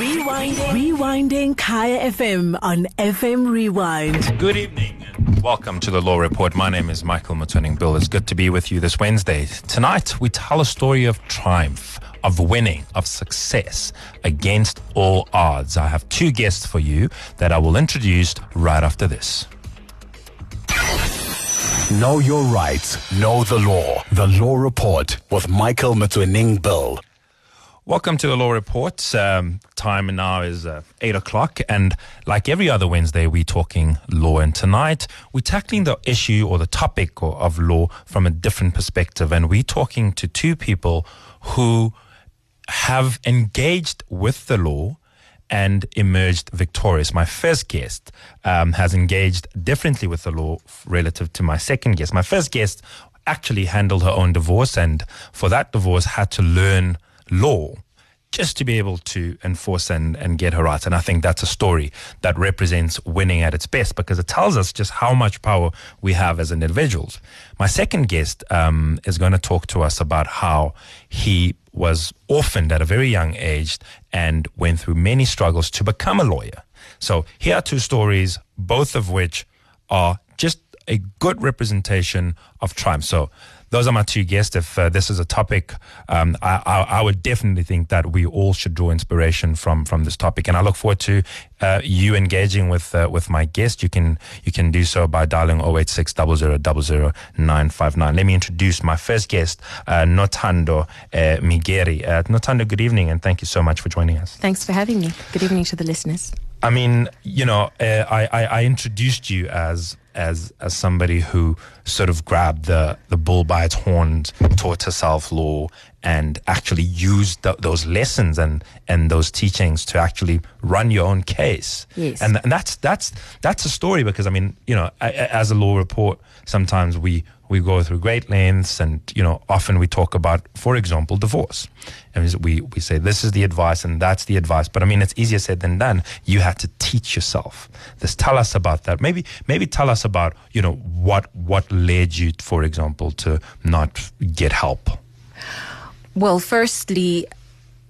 Rewinding. Rewinding Kaya FM on FM Rewind. Good evening and welcome to the Law Report. My name is Michael Motsoeneng Bill. It's good to be with you this Wednesday. Tonight, we tell a story of triumph, of winning, of success against all odds. I have two guests for you that I will introduce right after this. Know your rights. Know the law. The Law Report with Michael Motsoeneng Bill. Welcome to the Law Report. Um, time now is uh, 8 o'clock, and like every other Wednesday, we're talking law. And tonight, we're tackling the issue or the topic of law from a different perspective. And we're talking to two people who have engaged with the law and emerged victorious. My first guest um, has engaged differently with the law relative to my second guest. My first guest actually handled her own divorce, and for that divorce, had to learn law just to be able to enforce and, and get her rights. And I think that's a story that represents winning at its best because it tells us just how much power we have as individuals. My second guest um, is going to talk to us about how he was orphaned at a very young age and went through many struggles to become a lawyer. So here are two stories, both of which are just a good representation of triumph. So those are my two guests. If uh, this is a topic, um, I, I, I, would definitely think that we all should draw inspiration from from this topic. And I look forward to uh, you engaging with uh, with my guest. You can you can do so by dialing 086 959. Let me introduce my first guest, uh, Nothando uh, Majoni. Uh, Nothando, good evening, and thank you so much for joining us. Thanks for having me. Good evening to the listeners. I mean, you know, uh, I, I, I introduced you as as as somebody who sort of grabbed the the bull by its horns, taught herself law, and actually used th- those lessons and and those teachings to actually run your own case. Yes. And, and that's that's that's a story because I mean, you know, as a law report, sometimes we we go through great lengths and you know often we talk about for example divorce. And we, we say this is the advice and that's the advice. But i mean it's easier said than done. You had to teach yourself. This tell us about that. Maybe maybe tell us about you know what what led you for example to not get help. Well firstly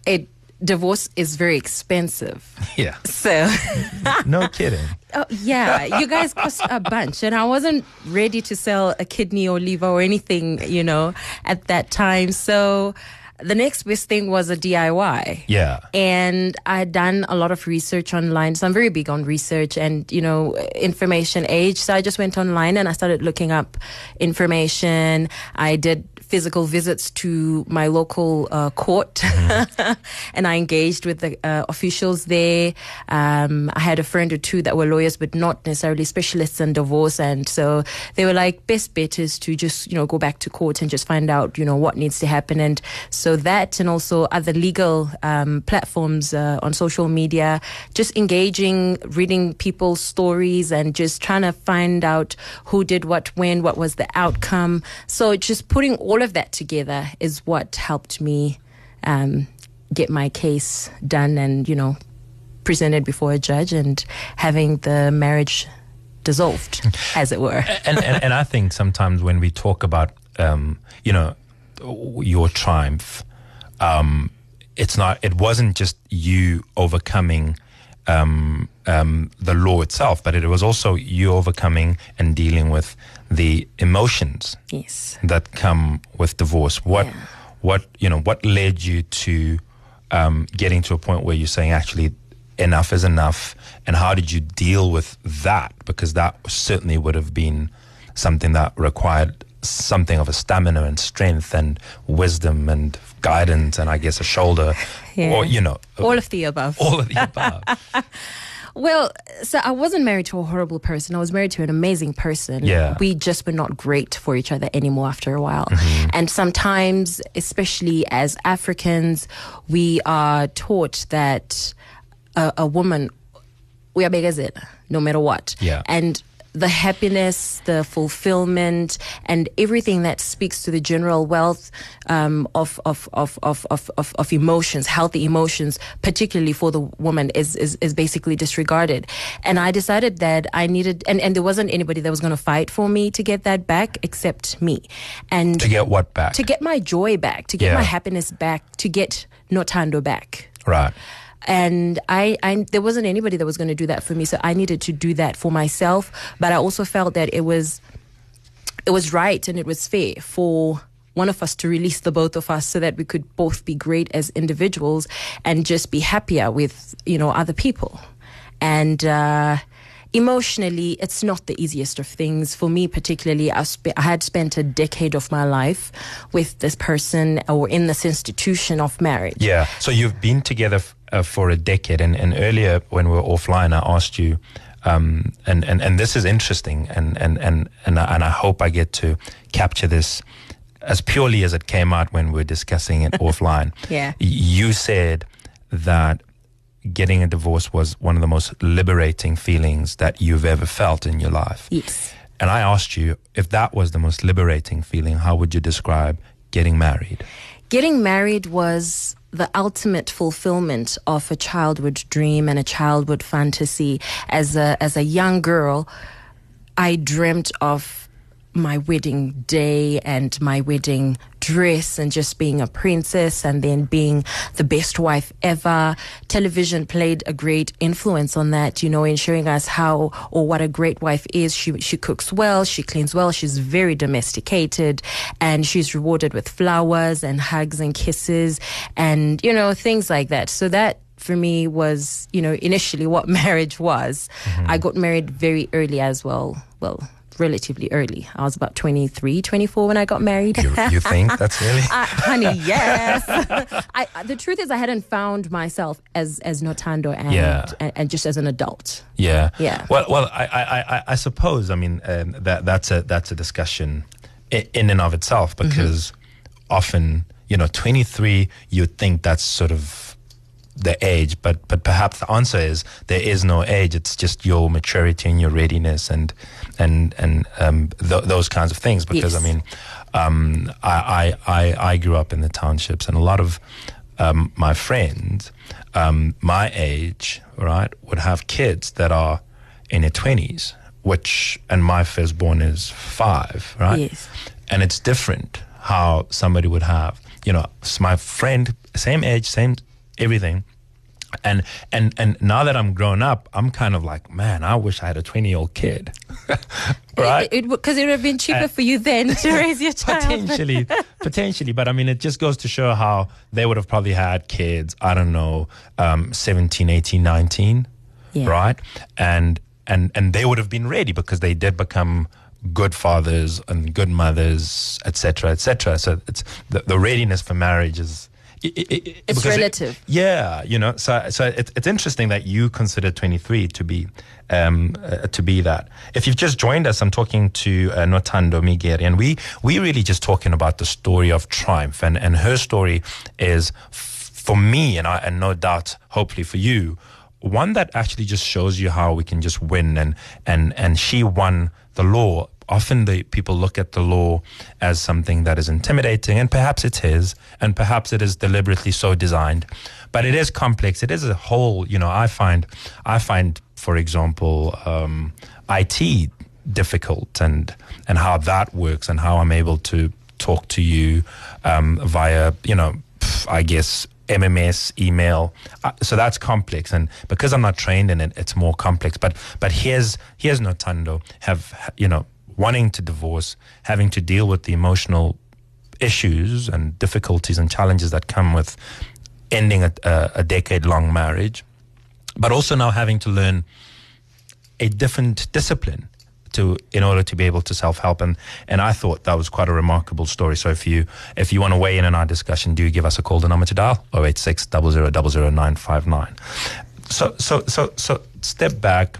it divorce is very expensive. Yeah. So. no kidding. Oh, yeah, you guys cost a bunch, and I wasn't ready to sell a kidney or liver or anything, you know, at that time. So the next best thing was a DIY. Yeah. And I had done a lot of research online. So I'm very big on research and, you know, information age. So I just went online and I started looking up information. I did physical visits to my local uh, court, and I engaged with the uh, officials there. Um, I had a friend or two that were lawyers, but not necessarily specialists in divorce, and so they were like, best bet is to just you know go back to court and just find out you know what needs to happen, and so that and also other legal um, platforms uh, on social media, just engaging, reading people's stories, and just trying to find out who did what when, what was the outcome. So just putting all all of that together is what helped me um, get my case done and, you know, presented before a judge and having the marriage dissolved, as it were. and, and, and I think sometimes when we talk about, um, you know, your triumph, um, it's not, it wasn't just you overcoming um, um, the law itself, but it was also you overcoming and dealing with the emotions yes. that come with divorce. What, yeah. what you know, what led you to um, getting to a point where you're saying actually enough is enough, and how did you deal with that? Because that certainly would have been something that required something of a stamina and strength and wisdom and guidance and I guess a shoulder yeah. or you know all of the above all of the above well so I wasn't married to a horrible person. I was married to an amazing person. Yeah. We just were not great for each other anymore after a while. Mm-hmm. and sometimes especially as Africans we are taught that a, a woman we are big as it no matter what. Yeah. And the happiness, the fulfillment, and everything that speaks to the general wealth um, of, of, of, of, of, of, emotions, healthy emotions, particularly for the woman, is, is, is basically disregarded. And I decided that I needed, and, and there wasn't anybody that was going to fight for me to get that back except me. And to get what back? To get my joy back, to get yeah. my happiness back, to get Nothando back. Right. And I, I there wasn't anybody that was going to do that for me so i needed to do that for myself. But i also felt that it was it was right and it was fair for one of us to release the both of us so that we could both be great as individuals and just be happier with you know other people. And uh, emotionally it's not the easiest of things. For me particularly I, spe- I had spent a decade of my life with this person or in this institution of marriage. Yeah. So you've been together f- uh, for a decade, and, and earlier when we were offline, I asked you, um, and, and and this is interesting, and and and and I, and I hope I get to capture this as purely as it came out when we were discussing it offline. Yeah. You said that getting a divorce was one of the most liberating feelings that you've ever felt in your life. yes And I asked you if that was the most liberating feeling, how would you describe getting married? Getting married was the ultimate fulfillment of a childhood dream and a childhood fantasy. As a as a young girl, I dreamt of my wedding day and my wedding dress and just being a princess and then being the best wife ever. Television played a great influence on that, you know, in showing us how or what a great wife is. She she cooks well, she cleans well, she's very domesticated and she's rewarded with flowers and hugs and kisses and you know things like that. So that for me was, you know, initially what marriage was. Mm-hmm. I got married very early as well. Well, relatively early. I was about 23, 24 when I got married. You, you think that's really? Uh, honey, yes. I, the truth is, I hadn't found myself as as Nothando and, Yeah. and and just as an adult. Yeah. Yeah. Well, well, I, I, I, I suppose. I mean, um, that that's a that's a discussion in and of itself Mm-hmm. because often, you know, twenty three, you'd think that's sort of the age, but but perhaps the answer is there is no age. It's just your maturity and your readiness and and and um, th- those kinds of things. Because Yes. I mean, um, I, I I I grew up in the townships, and a lot of um, my friends, um, my age, right, would have kids that are in their twenties, which and my firstborn is five, right? Yes. And it's different how somebody would have, you know, my friend, same age, same everything. And and and now that I'm grown up, I'm kind of like, man, I wish I had a 20 year old kid, right? It because it, would have been cheaper for you then to raise your child. potentially potentially but i mean it just goes to show how they would have probably had kids i don't know um, 17 18 19 Yeah. right and and and they would have been ready because they did become good fathers and good mothers etc etc so it's the, the readiness for marriage is i- i- i- It's it- relative. yeah, you know, so so it, it's interesting that you consider 23 to be um, uh, to be that. If you've just joined us, I'm talking to uh, Nothando Majoni, and we we really just talking about the story of triumph, and and her story is f- for me, and I and no doubt, hopefully for you, one that actually just shows you how we can just win, and and and she won the law often the people look at the law as something that is intimidating, and perhaps it is, and perhaps it is deliberately so designed. But it is complex. It is a whole. You know, I find, I find, for example, um, IT difficult, and and how that works, and how I'm able to talk to you um, via, you know, I guess MMS, email. Uh, so that's complex, and because I'm not trained in it, it's more complex. But but here's here's Nothando have you know wanting to divorce, having to deal with the emotional issues and difficulties and challenges that come with ending a, a, decade long marriage, but also now having to learn a different discipline to in order to be able to self help and and I thought that was quite a remarkable story. So if you if you want to weigh in on our discussion, do give us a call. The number to dial 086 959 So so so so step back.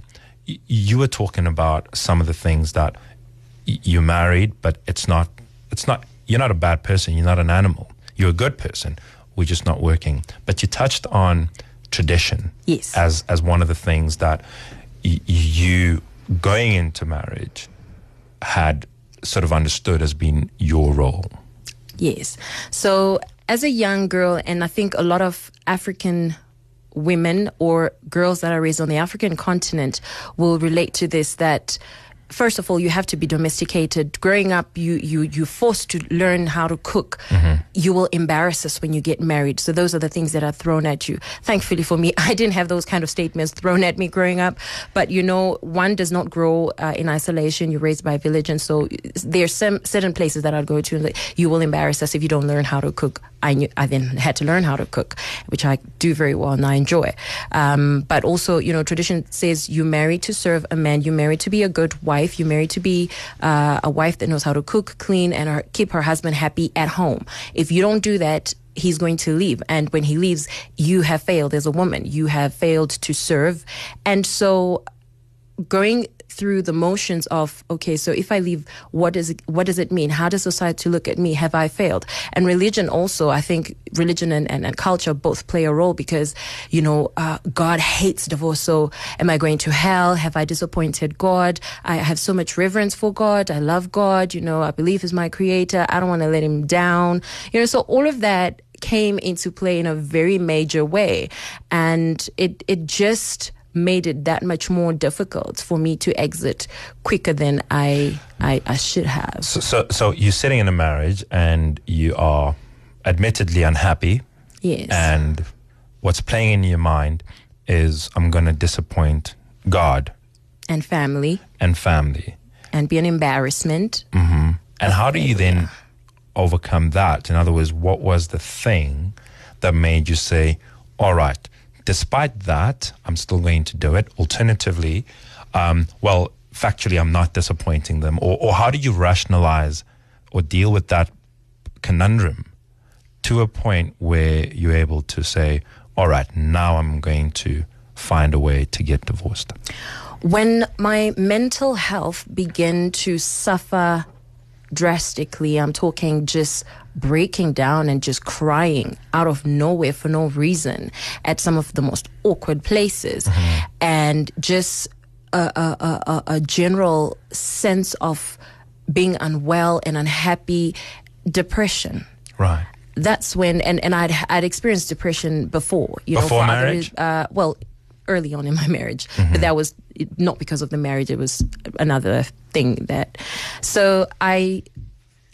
You were talking about some of the things that y- you married, but it's not it's not you're not a bad person. You're not an animal. You're a good person. We're just not working. But you touched on tradition Yes. as as one of the things that y- you going into marriage had sort of understood as being your role. Yes. So as a young girl, and I think a lot of African women or girls that are raised on the African continent will relate to this that first of all, you have to be domesticated. Growing up, you you you're forced to learn how to cook. You will embarrass us when you get married. So those are the things that are thrown at you. Thankfully for me, I didn't have those kind of statements thrown at me growing up. But you know, one does not grow uh, in isolation. You're raised by a village, and so there's some certain places that I'd go to. And you will embarrass us if you don't learn how to cook. I knew I then had to learn how to cook, which I do very well and I enjoy. Um, but also, you know, tradition says you marry to serve a man. You marry to be a good wife. You marry to be uh, a wife that knows how to cook, clean, and her, keep her husband happy at home. If you don't do that, he's going to leave. And when he leaves, you have failed as a woman. You have failed to serve. And so going through the motions of okay so if i leave what does it what does it mean? How does society look at me? Have i failed? And religion also i think religion and, and, and culture both play a role because you know uh, god hates divorce. So am i going to hell? Have i disappointed god? I have so much reverence for god. I love god. You know i believe is my creator. I don't want to let him down. You know so all of that came into play in a very major way. And it it just made it that much more difficult for me to exit quicker than I I, I should have. So, so, so you're sitting in a marriage and you are admittedly unhappy, Yes. and what's playing in your mind is I'm going to disappoint God and family and family. and be an embarrassment. Mm-hmm. And how do you then overcome that? In other words, what was the thing that made you say, all right, despite that, I'm still going to do it? Alternatively, um, well, factually, I'm not disappointing them. Or, or how do you rationalize or deal with that conundrum to a point where you're able to say, all right, now I'm going to find a way to get divorced? When my mental health began to suffer drastically, I'm talking just breaking down and just crying out of nowhere for no reason at some of the most awkward places, and just a, a, a, a- general sense of being unwell and unhappy, depression Right. that's when and, and I'd I'd experienced depression before. You know, Before for marriage? uh, well, early on in my marriage, Mm-hmm. but that was not because of the marriage. It was another thing that. So I.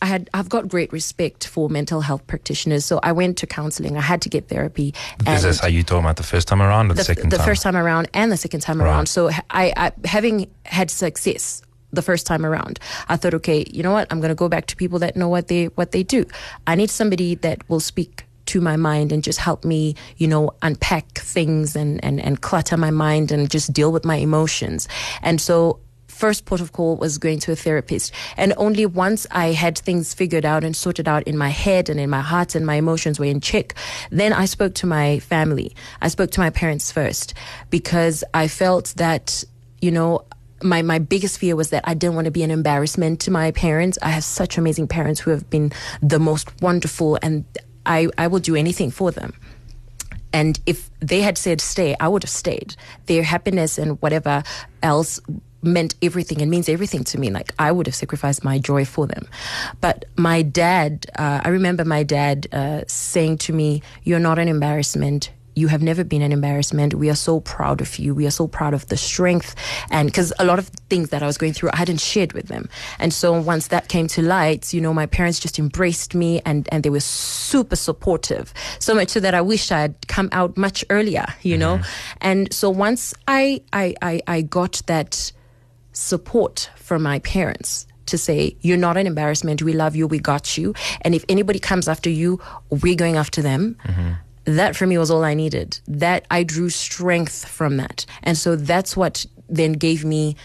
I had I've got great respect for mental health practitioners, so I went to counseling. I had to get therapy. Is this how you talking about the first time around or the, the, second the time? first time around and the second time Right. around. So I, I having had success the first time around, I thought, okay, you know what? I'm going to go back to people that know what they what they do. I need somebody that will speak to my mind and just help me, you know, unpack things and and and clutter my mind and just deal with my emotions. And so first port of call was going to a therapist. And only once I had things figured out and sorted out in my head and in my heart and my emotions were in check, then I spoke to my family. I spoke to my parents first because I felt that, you know, my, my biggest fear was that I didn't want to be an embarrassment to my parents. I have such amazing parents who have been the most wonderful and I, I will do anything for them. And if they had said stay, I would have stayed. Their happiness and whatever else meant everything and means everything to me. Like I would have sacrificed my joy for them. But my dad, uh, I remember my dad uh, saying to me, You're not an embarrassment. You have never been an embarrassment. We are so proud of you. We are so proud of the strength. And because a lot of things that I was going through, I hadn't shared with them. And so once that came to light, you know, my parents just embraced me and, and they were super supportive. So much so that I wish I had come out much earlier, you know? And so once I, I, I, I got that support from my parents to say, you're not an embarrassment. We love you. We got you. And if anybody comes after you, we're going after them. Mm-hmm. That for me was all I needed. That I drew strength from that. And so that's what then gave me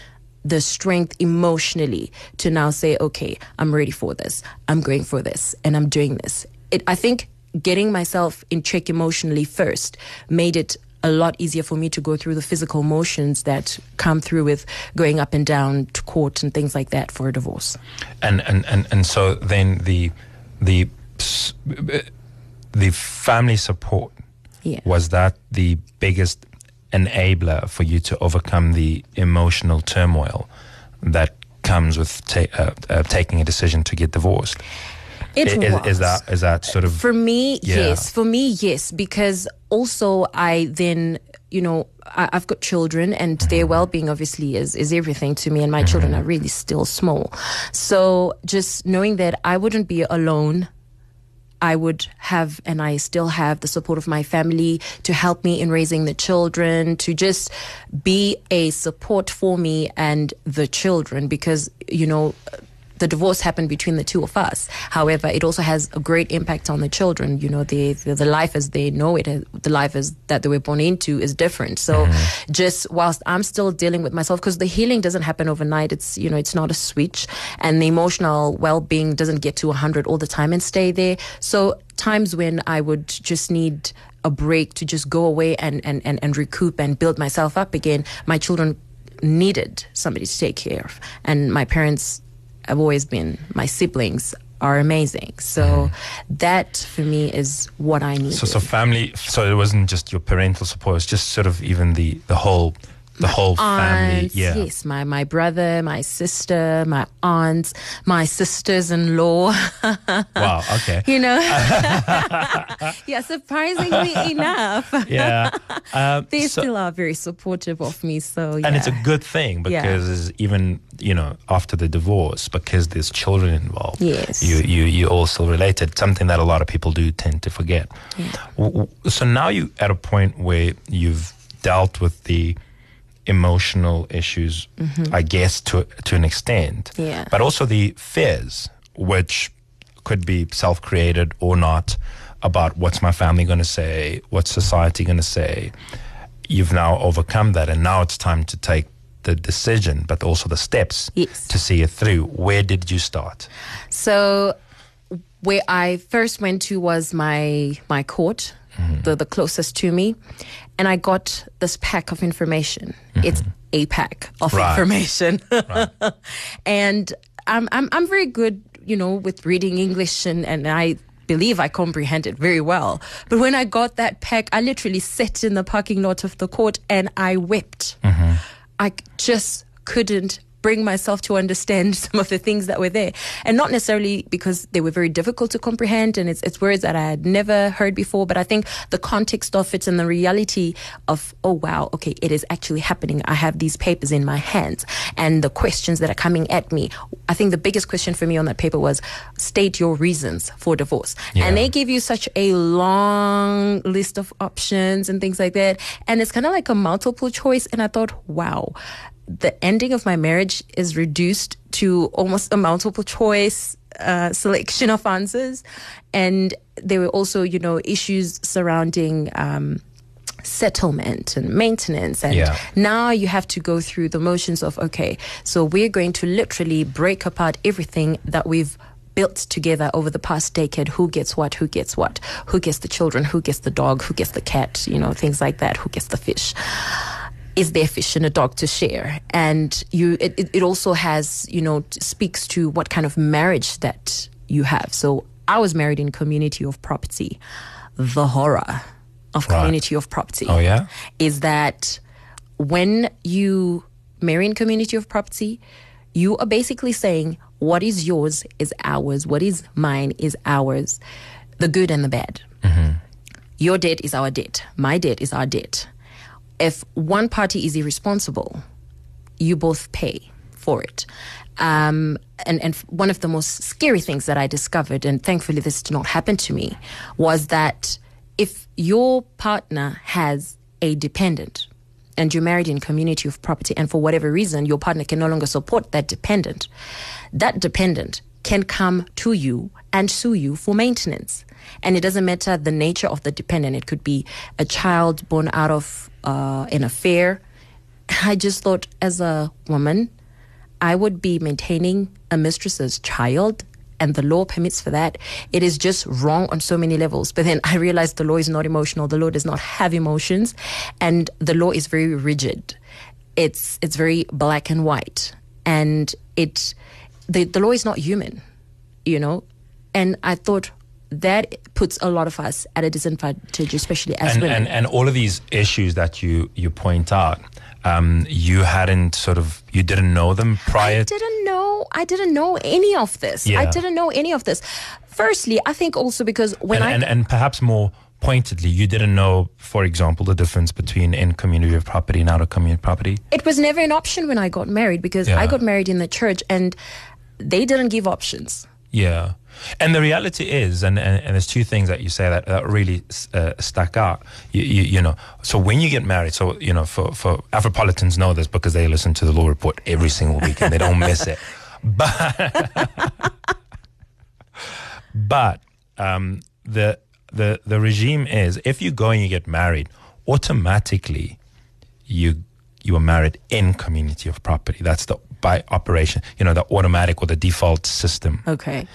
the strength emotionally to now say, okay, I'm ready for this. I'm going for this and I'm doing this. It, I think getting myself in check emotionally first made it a lot easier for me to go through the physical motions that come through with going up and down to court and things like that for a divorce. and and and, and so then the the the family support Yeah. was that the biggest enabler for you to overcome the emotional turmoil that comes with ta- uh, uh, taking a decision to get divorced It was. is that is that sort of For me, Yeah. yes. For me, yes. Because also I then you know, I, I've got children and their well being obviously is, is everything to me, and my children are really still small. So just knowing that I wouldn't be alone. I would have, and I still have, the support of my family to help me in raising the children, to just be a support for me and the children, because, you know, the divorce happened between the two of us. However, it also has a great impact on the children. You know, the the, the life as they know it, the life as that they were born into is different. So, mm-hmm. just whilst I'm still dealing with myself, because the healing doesn't happen overnight. It's you know, it's not a switch, and the emotional well being doesn't get to 100 all the time and stay there. So times when I would just need a break to just go away and and and, and recoup and build myself up again. My children needed somebody to take care of, and my parents have always been my siblings are amazing. So mm-hmm. that for me is what I need. So, so family. So it wasn't just your parental support; it's just sort of even the the whole the whole family. aunts, Yeah. Yes, my my brother, my sister, my aunts, my sisters-in-law. Wow. Okay. you know, yeah, surprisingly enough, Yeah. Um, they so- still are very supportive of me. So yeah. and it's a good thing Yeah. because even you know after the divorce because there's children involved Yes. you you you all still related something that a lot of people do tend to forget w- so now you are at a point where you've dealt with the emotional issues i guess to to an extent Mm-hmm. Yeah. but also the fears which could be self-created or not about what's my family going to say what's society going to say you've now overcome that and now it's time to take the decision but also the steps Yes. to see it through where did you start So where I first went to was my my court, the the closest to me, and I got this pack of information. Mm-hmm. It's a pack of Right. information, and I'm I'm I'm very good, you know, with reading English, and and I. Believe I comprehend it very well. But when I got that pack, I literally sat in the parking lot of the court and I wept. Mm-hmm. I just couldn't bring myself to understand some of the things that were there. And not necessarily because they were very difficult to comprehend and it's, it's words that I had never heard before, but I think the context of it and the reality of, oh wow, okay, it is actually happening. I have these papers in my hands and the questions that are coming at me. I think the biggest question for me on that paper was state your reasons for divorce. Yeah. And they give you such a long list of options and things like that. And it's kind of like a multiple choice. And I thought, wow, the ending of my marriage is reduced to almost a multiple choice uh, selection of answers. And there were also, you know, issues surrounding. Um, settlement and maintenance. And Yeah. now you have to go through the motions of okay so we're going to literally break apart everything that we've built together over the past decade. Who gets what? Who gets what? Who gets the children? Who gets the dog? Who gets the cat? You know things like that. Who gets the fish is there fish and a dog to share and you it, it- also has you know speaks to what kind of marriage that you have so i was married in community of property the horror of Right. community of property Oh, yeah? is that when you marry in community of property, you are basically saying what is yours is ours, what is mine is ours, the good and the bad. Mm-hmm. Your debt is our debt, my debt is our debt. If one party is irresponsible, you both pay for it. Um, and, and one of the most scary things that I discovered, and thankfully this did not happen to me, was that if your partner has a dependent and you're married in community of property, and for whatever reason your partner can no longer support that dependent, that dependent can come to you and sue you for maintenance. And it doesn't matter the nature of the dependent. It could be a child born out of uh, an affair. I just thought, as a woman, I would be maintaining a mistress's child, and the law permits for that. It is just wrong on so many levels. But then I realized the law is not emotional. The law does not have emotions, and the law is very rigid. It's it's very black and white, and it the the law is not human, you know. And I thought that puts a lot of us at a disadvantage, especially as and, women. and and all of these issues that you you point out um, you hadn't sort of you didn't know them prior I didn't know. I didn't know any of this. I didn't know any of this. Firstly, I think also because when and, I and, and perhaps more pointedly, you didn't know, for example, the difference between in community of property and out of community property. It was never an option when I got married because Yeah. I got married in the church and they didn't give options. Yeah. And the reality is, and, and, and there's two things that you say that, that really uh, stuck out. You, you, you know, so when you get married, so, you know, for, for Afropolitans know this because they listen to the law report every single week and they don't miss it. But, but um, the, the, the regime is if you go and you get married, automatically you you are married in community of property. That's the by operation, you know, the automatic or the default system. Okay.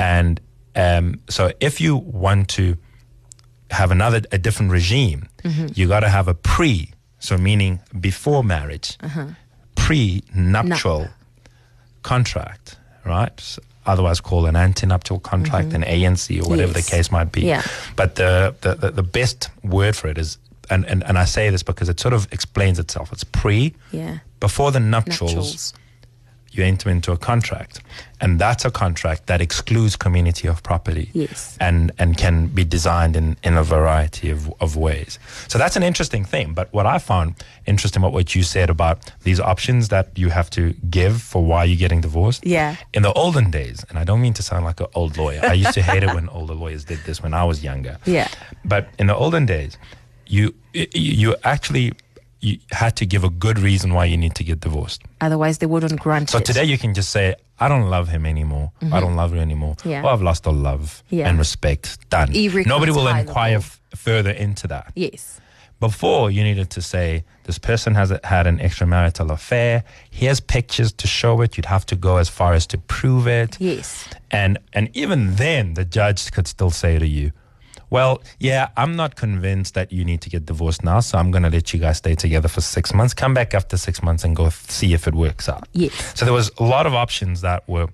And um, so if you want to have another, a different regime, mm-hmm. you got to have a pre, so meaning before marriage, uh-huh. pre nuptial contract, right? S- Otherwise called an antenuptial contract, mm-hmm. an ANC, or whatever Yes. the case might be. Yeah. But the, the, the, the best word for it is, and, and, and I say this because it sort of explains itself. It's pre, Yeah. before the nuptials, Nuptials. You enter into a contract, and that's a contract that excludes community of property, Yes. and and can be designed in, in a variety of, of ways. So that's an interesting thing. But what I found interesting about what you said about these options that you have to give for why you're getting divorced. Yeah. In the olden days, and I don't mean to sound like an old lawyer. I used to hate it when older lawyers did this when I was younger. Yeah. But in the olden days, you you, you actually you had to give a good reason why you need to get divorced. Otherwise, they wouldn't grant So it. So today you can just say, I don't love him anymore. I don't love her anymore. Mm-hmm. Yeah. Or I've lost all love Yeah. and respect. Done. Nobody will inquire f- further into that. yes. Before, you needed to say, this person has had an extramarital affair. Here's pictures to show it. You'd have to go as far as to prove it. Yes. And, and even then, the judge could still say to you, well, yeah, I'm not convinced that you need to get divorced now, so I'm going to let you guys stay together for six months. Come back after six months and go see if it works out. Yes. So there was a lot of options that were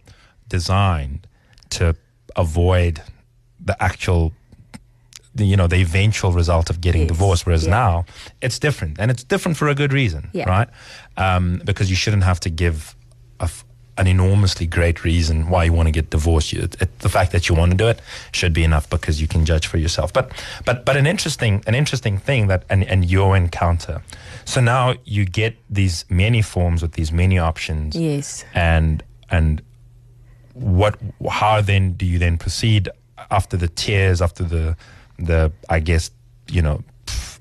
designed to avoid the actual, you know, the eventual result of getting Yes. divorced. Whereas Yeah. now it's different, and it's different for a good reason, Yeah. right? Um, because you shouldn't have to give an enormously great reason why you want to get divorced. You, it, the fact that you want to do it should be enough because you can judge for yourself. But but but an interesting an interesting thing that and, and your encounter. So now you get these many forms with these many options Yes. and and what how then do you then proceed after the tears after the the i guess you know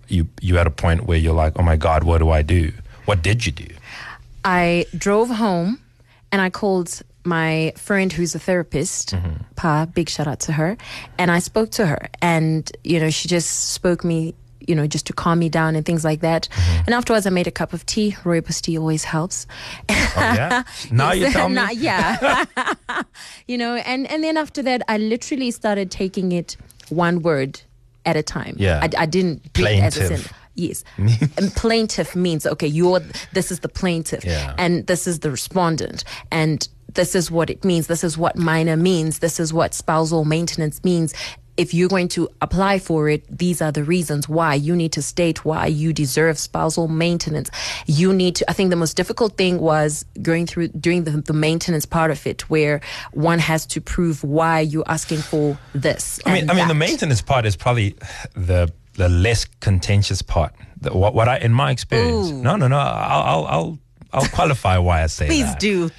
you you at a point where you're like oh my god what do i do what did you do I drove home and I called my friend who's a therapist, Mm-hmm. Pa, big shout out to her. And I spoke to her and, you know, she just spoke me, you know, just to calm me down and things like that. Mm-hmm. And afterwards I made a cup of tea. Rooibos tea always helps. oh yeah now you tell me yeah. you know, and, and then after that I literally started taking it one word at a time. Yeah. I, I didn't it as a Plaintive. sin. Yes. and plaintiff means okay, you're this is the plaintiff Yeah. and this is the respondent and this is what it means. This is what minor means. This is what spousal maintenance means. If you're going to apply for it, these are the reasons why you need to state why you deserve spousal maintenance. You need to, I think the most difficult thing was going through during the, the maintenance part of it where one has to prove why you're asking for this. i mean i mean the maintenance part is probably the the less contentious part the, what, what i in my experience Ooh. no no no i'll i'll i'll, I'll qualify why i say that. Please that. do.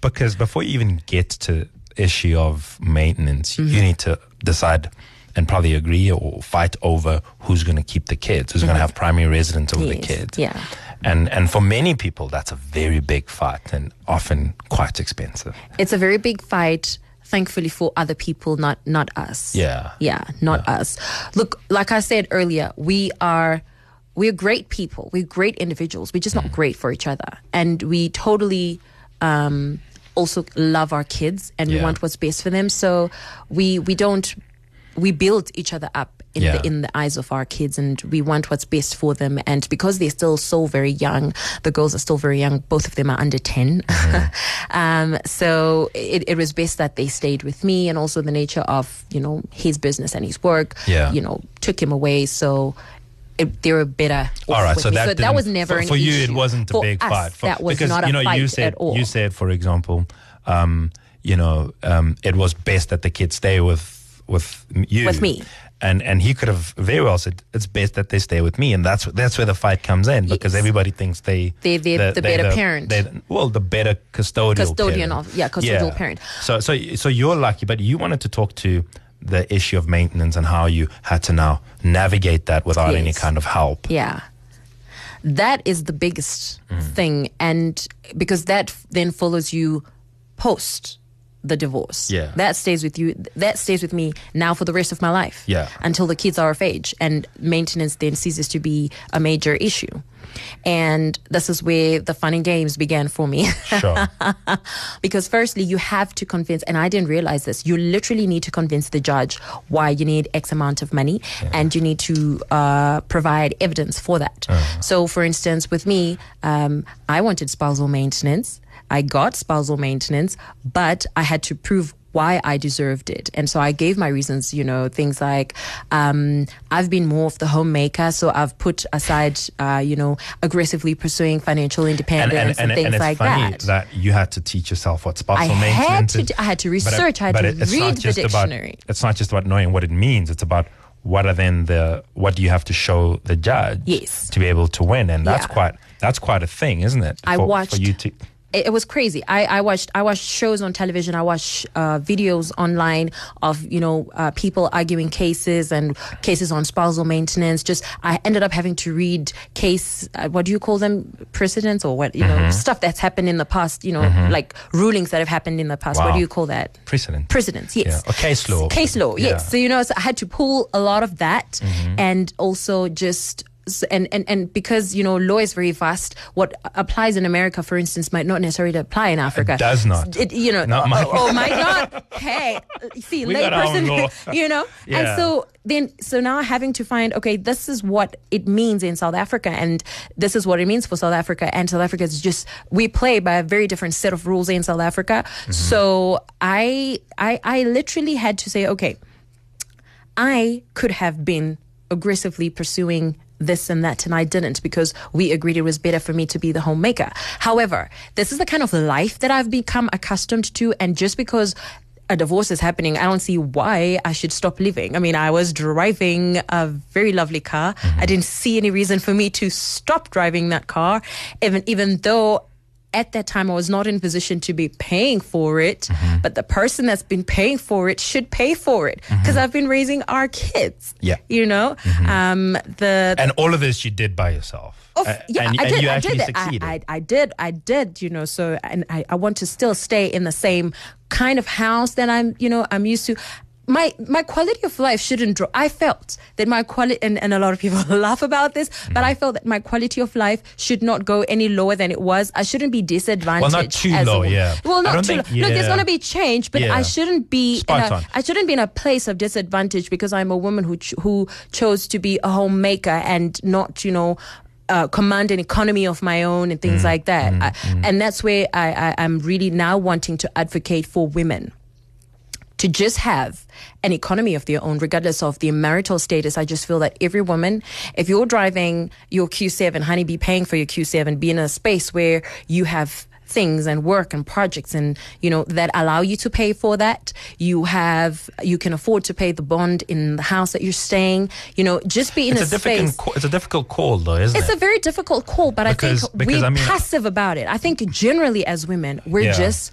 because before you even get to issue of maintenance, Mm-hmm. you need to decide and probably agree or fight over who's going to keep the kids, who's going to have primary residence over the kids. yeah. And and for many people, that's a very big fight and often quite expensive. it's a very big fight thankfully for other people not not us. Yeah. yeah not us. Look like i said earlier we are we're great people. We're great individuals. We're just Mm. not great for each other. And we totally um also love our kids and we want what's best for them. So we we don't we build each other up in Yeah. the in the eyes of our kids and we want what's best for them and because they're still so very young the girls are still very young both of them are under 10 um, so it, it was best that they stayed with me and also the nature of you know his business and his work Yeah. you know took him away so it, they were better All right, so that that was never for, for you. It wasn't a For big us, fight For- that was because not a you know fight you said at all you said for example, um, you know, um, it was best that the kids stay with with you With me. And and he could have very well said it's best that they stay with me, and that's that's where the fight comes in because Yes. everybody thinks they They're- they're the better parent. they're- well, the better custodial Custodian parent. of- yeah, custodial parent. So so so you're lucky, but you wanted to talk to the issue of maintenance and how you had to now navigate that without any kind of help. Yeah. That is the biggest Mm. thing. And because that then follows you post the divorce. Yeah. That stays with you. That stays with me now for the rest of my life. Yeah. Until the kids are of age. And maintenance then ceases to be a major issue. And this is where the fun and games began for me. Sure. because firstly you have to convince and i didn't realize this you literally need to convince the judge why you need x amount of money and you need to uh, provide evidence for that so for instance with me um, i wanted spousal maintenance i got spousal maintenance but i had to prove why I deserved it. And so I gave my reasons, you know, things like um, I've been more of the homemaker, so I've put aside, uh, you know, aggressively pursuing financial and, independence and, and, things and it's like funny that. you had to teach yourself what spousal I maintenance had to I had to But it- research, I had to it- read the just about- dictionary. it's not just about knowing what it means. It's about what are then the what do you have to show the judge Yes. to be able to win, and that's Yeah. quite that's quite a thing, isn't it? I for, watched- for you to. It, it was crazy. I, I watched I watched shows on television. I watched uh, videos online of you know uh, people arguing cases and cases on spousal maintenance. Just I ended up having to read case uh, what do you call them precedents or what you know stuff that's happened in the past. You know like rulings that have happened in the past. What do you call that? Precedent. Precedents, yes. Yeah, or case law. Case law, Yeah. yes. So you know, so I had to pull a lot of that, Mm-hmm. and also just. And, and and because you know law is very vast, what applies in America, for instance, might not necessarily apply in Africa. does not. It, you know, Not my- or might not. Hey, see, We got our own layperson, you know. Yeah. And so then, so now having to find, okay, this is what it means in South Africa, and this is what it means for South Africa. And South Africa is just we play by a very different set of rules in South Africa. Mm-hmm. So I, I, I literally had to say, okay, I could have been aggressively pursuing this and that, and I didn't because we agreed it was better for me to be the homemaker. However, this is the kind of life that I've become accustomed to, and just because a divorce is happening, I don't see why I should stop living. I mean, I was driving a very lovely car. I mm-hmm. didn't see any reason for me to stop driving that car, even even though at that time I was not in position to be paying for it, mm-hmm. but the person that's been paying for it should pay for it mm-hmm. because I've been raising our kids. Yeah. You know, mm-hmm. um, the And all of this you did by yourself. of, A- yeah, and, I did. you I actually did. I. I, I did. I did. You know. So, and I, I want to still stay in the same kind of house that I'm. You know, I'm used to. My my quality of life shouldn't drop. I felt that my quality, and, and a lot of people laugh about this, Mm. but I felt that my quality of life should not go any lower than it was. I shouldn't be disadvantaged. too as a low, yeah. Well, not too think- low. Look, there's going to be change, but Yeah. I shouldn't be. In a. I shouldn't be in a place of disadvantage because I'm a woman who ch- who chose to be a homemaker and not, you know. Uh, command an economy of my own and Mm, things like that, I, and that's where I, I, I'm really now wanting to advocate for women to just have an economy of their own, regardless of their marital status. I just feel that every woman, if you're driving your Q7, honey, be paying for your Q7, be in a space where you have things and work and projects and you know that allow you to pay for that you have you can afford to pay the bond in the house that you're staying you know just be in it's a, a, difficult. space Call, it's a difficult call, though, isn't it's it? a very difficult call, but Because- I think because, we're I mean- passive about it. I think generally as women, we're Yeah. just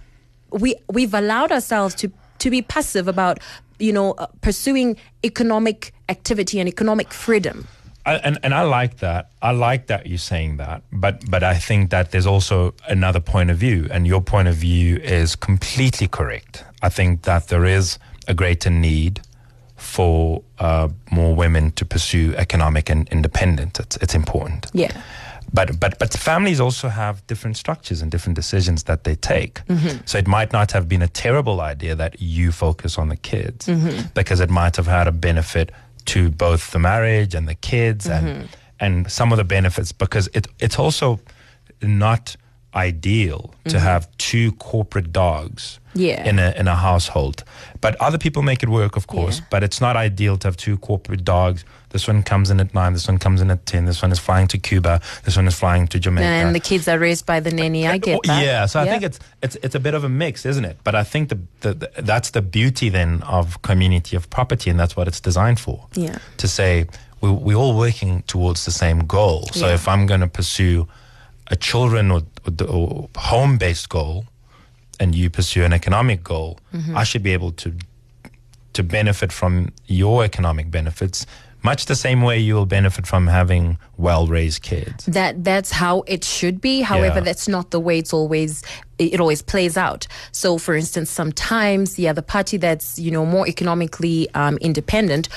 we we've allowed ourselves to to be passive about you know uh, pursuing economic activity and economic freedom. I, and and I like that. I like that you're saying that. But but I think that there's also another point of view, and your point of view is completely correct. I think that there is a greater need for uh, more women to pursue economic and independence. It's it's important. Yeah. But but but families also have different structures and different decisions that they take. Mm-hmm. So it might not have been a terrible idea that you focus on the kids Mm-hmm. because it might have had a benefit to both the marriage and the kids Mm-hmm. and and some of the benefits because it it's also not ideal to mm-hmm. have two corporate dogs Yeah. in a in a household. But other people make it work, of course. Yeah. But it's not ideal to have two corporate dogs. This one comes in at nine. This one comes in at ten. This one is flying to Cuba. This one is flying to Jamaica. And the kids are raised by the nanny. I get that. Yeah, so I think it's it's it's a bit of a mix, isn't it? But I think the, the, the that's the beauty then of community of property, and that's what it's designed for. Yeah. To say we we're all working towards the same goal. So Yeah. if I'm going to pursue a children or, or, home based goal, and you pursue an economic goal, Mm-hmm. I should be able to to benefit from your economic benefits. Much the same way you will benefit from having well raised kids. that that's how it should be however Yeah. that's not the way it's always it always plays out so for instance sometimes yeah the other party that's you know more economically um, independent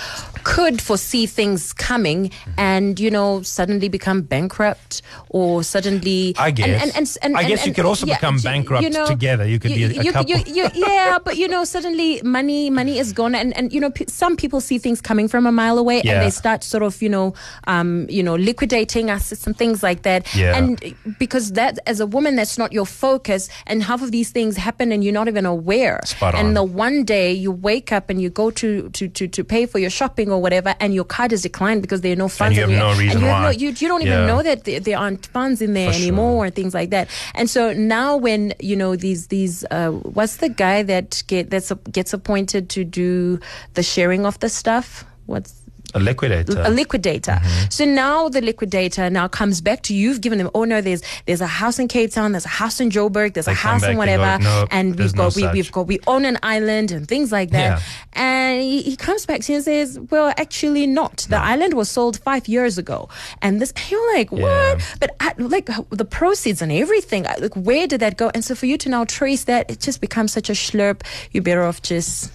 could foresee things coming Mm-hmm. and you know suddenly become bankrupt or suddenly I guess. And and and I guess you could also become you- bankrupt together. You could be a- a you- couple. you- yeah but you know suddenly money money is gone and and you know p- some people see things coming from a mile away Yeah. and they start sort of you know um you know liquidating assets and things like that Yeah. and because that as a woman that's not your focus and half of these things happen and you're not even aware Spot and on. the one day you wake up and you go to to to, to pay for your shopping or whatever and your card is declined because there are no funds you in have there. no reason and you why. no, you, you don't Yeah. even know that there, there aren't funds in there For sure. anymore and things like that and so now when you know these these uh, what's the guy that get that's gets appointed to do the sharing of the stuff what's A liquidator. a liquidator. Mm-hmm. So now the liquidator now comes back to you. You've given them, oh no, there's there's a house in Cape Town, there's a house in Joburg, there's They a house in whatever, and we've there's no got we, we've got we own an island and things like that. Yeah. And he, he comes back to you and says, well, actually not. The island was sold five years ago, and this you're like, Yeah. what? But I, like the proceeds and everything, like where did that go? And so for you to now trace that, it just becomes such a slurp. You're better off just.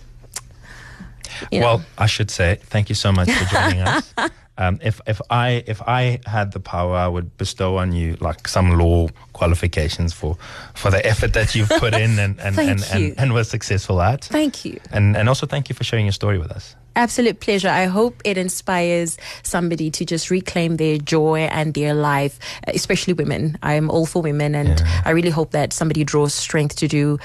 You know. Well, I should say thank you so much for joining us. Um, if if I if I had the power, I would bestow on you like some law qualifications for for the effort that you've put in and and, and, and, and were successful at. Thank you. And and also thank you for sharing your story with us. Absolute pleasure. I hope it inspires somebody to just reclaim their joy and their life, especially women. I'm all for women, and I really hope that somebody draws strength to do,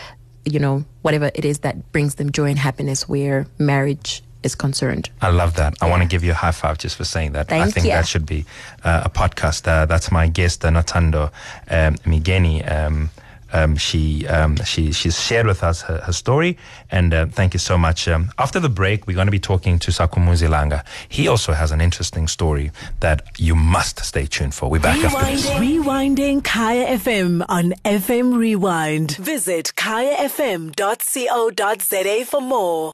you know, whatever it is that brings them joy and happiness where marriage is concerned. I love that. I want to give you a high five just for saying that. I think you. that should be uh, a podcast. Uh, that's my guest, uh, Nothando um, Majoni. Um, um, she um, she she's shared with us her, her story, and uh, thank you so much. Um, after the break, we're going to be talking to Sakumuzi Langa. He also has an interesting story that you must stay tuned for. We're back after this. Rewinding Kaya FM on FM Rewind. Visit kayafm.co.za for more.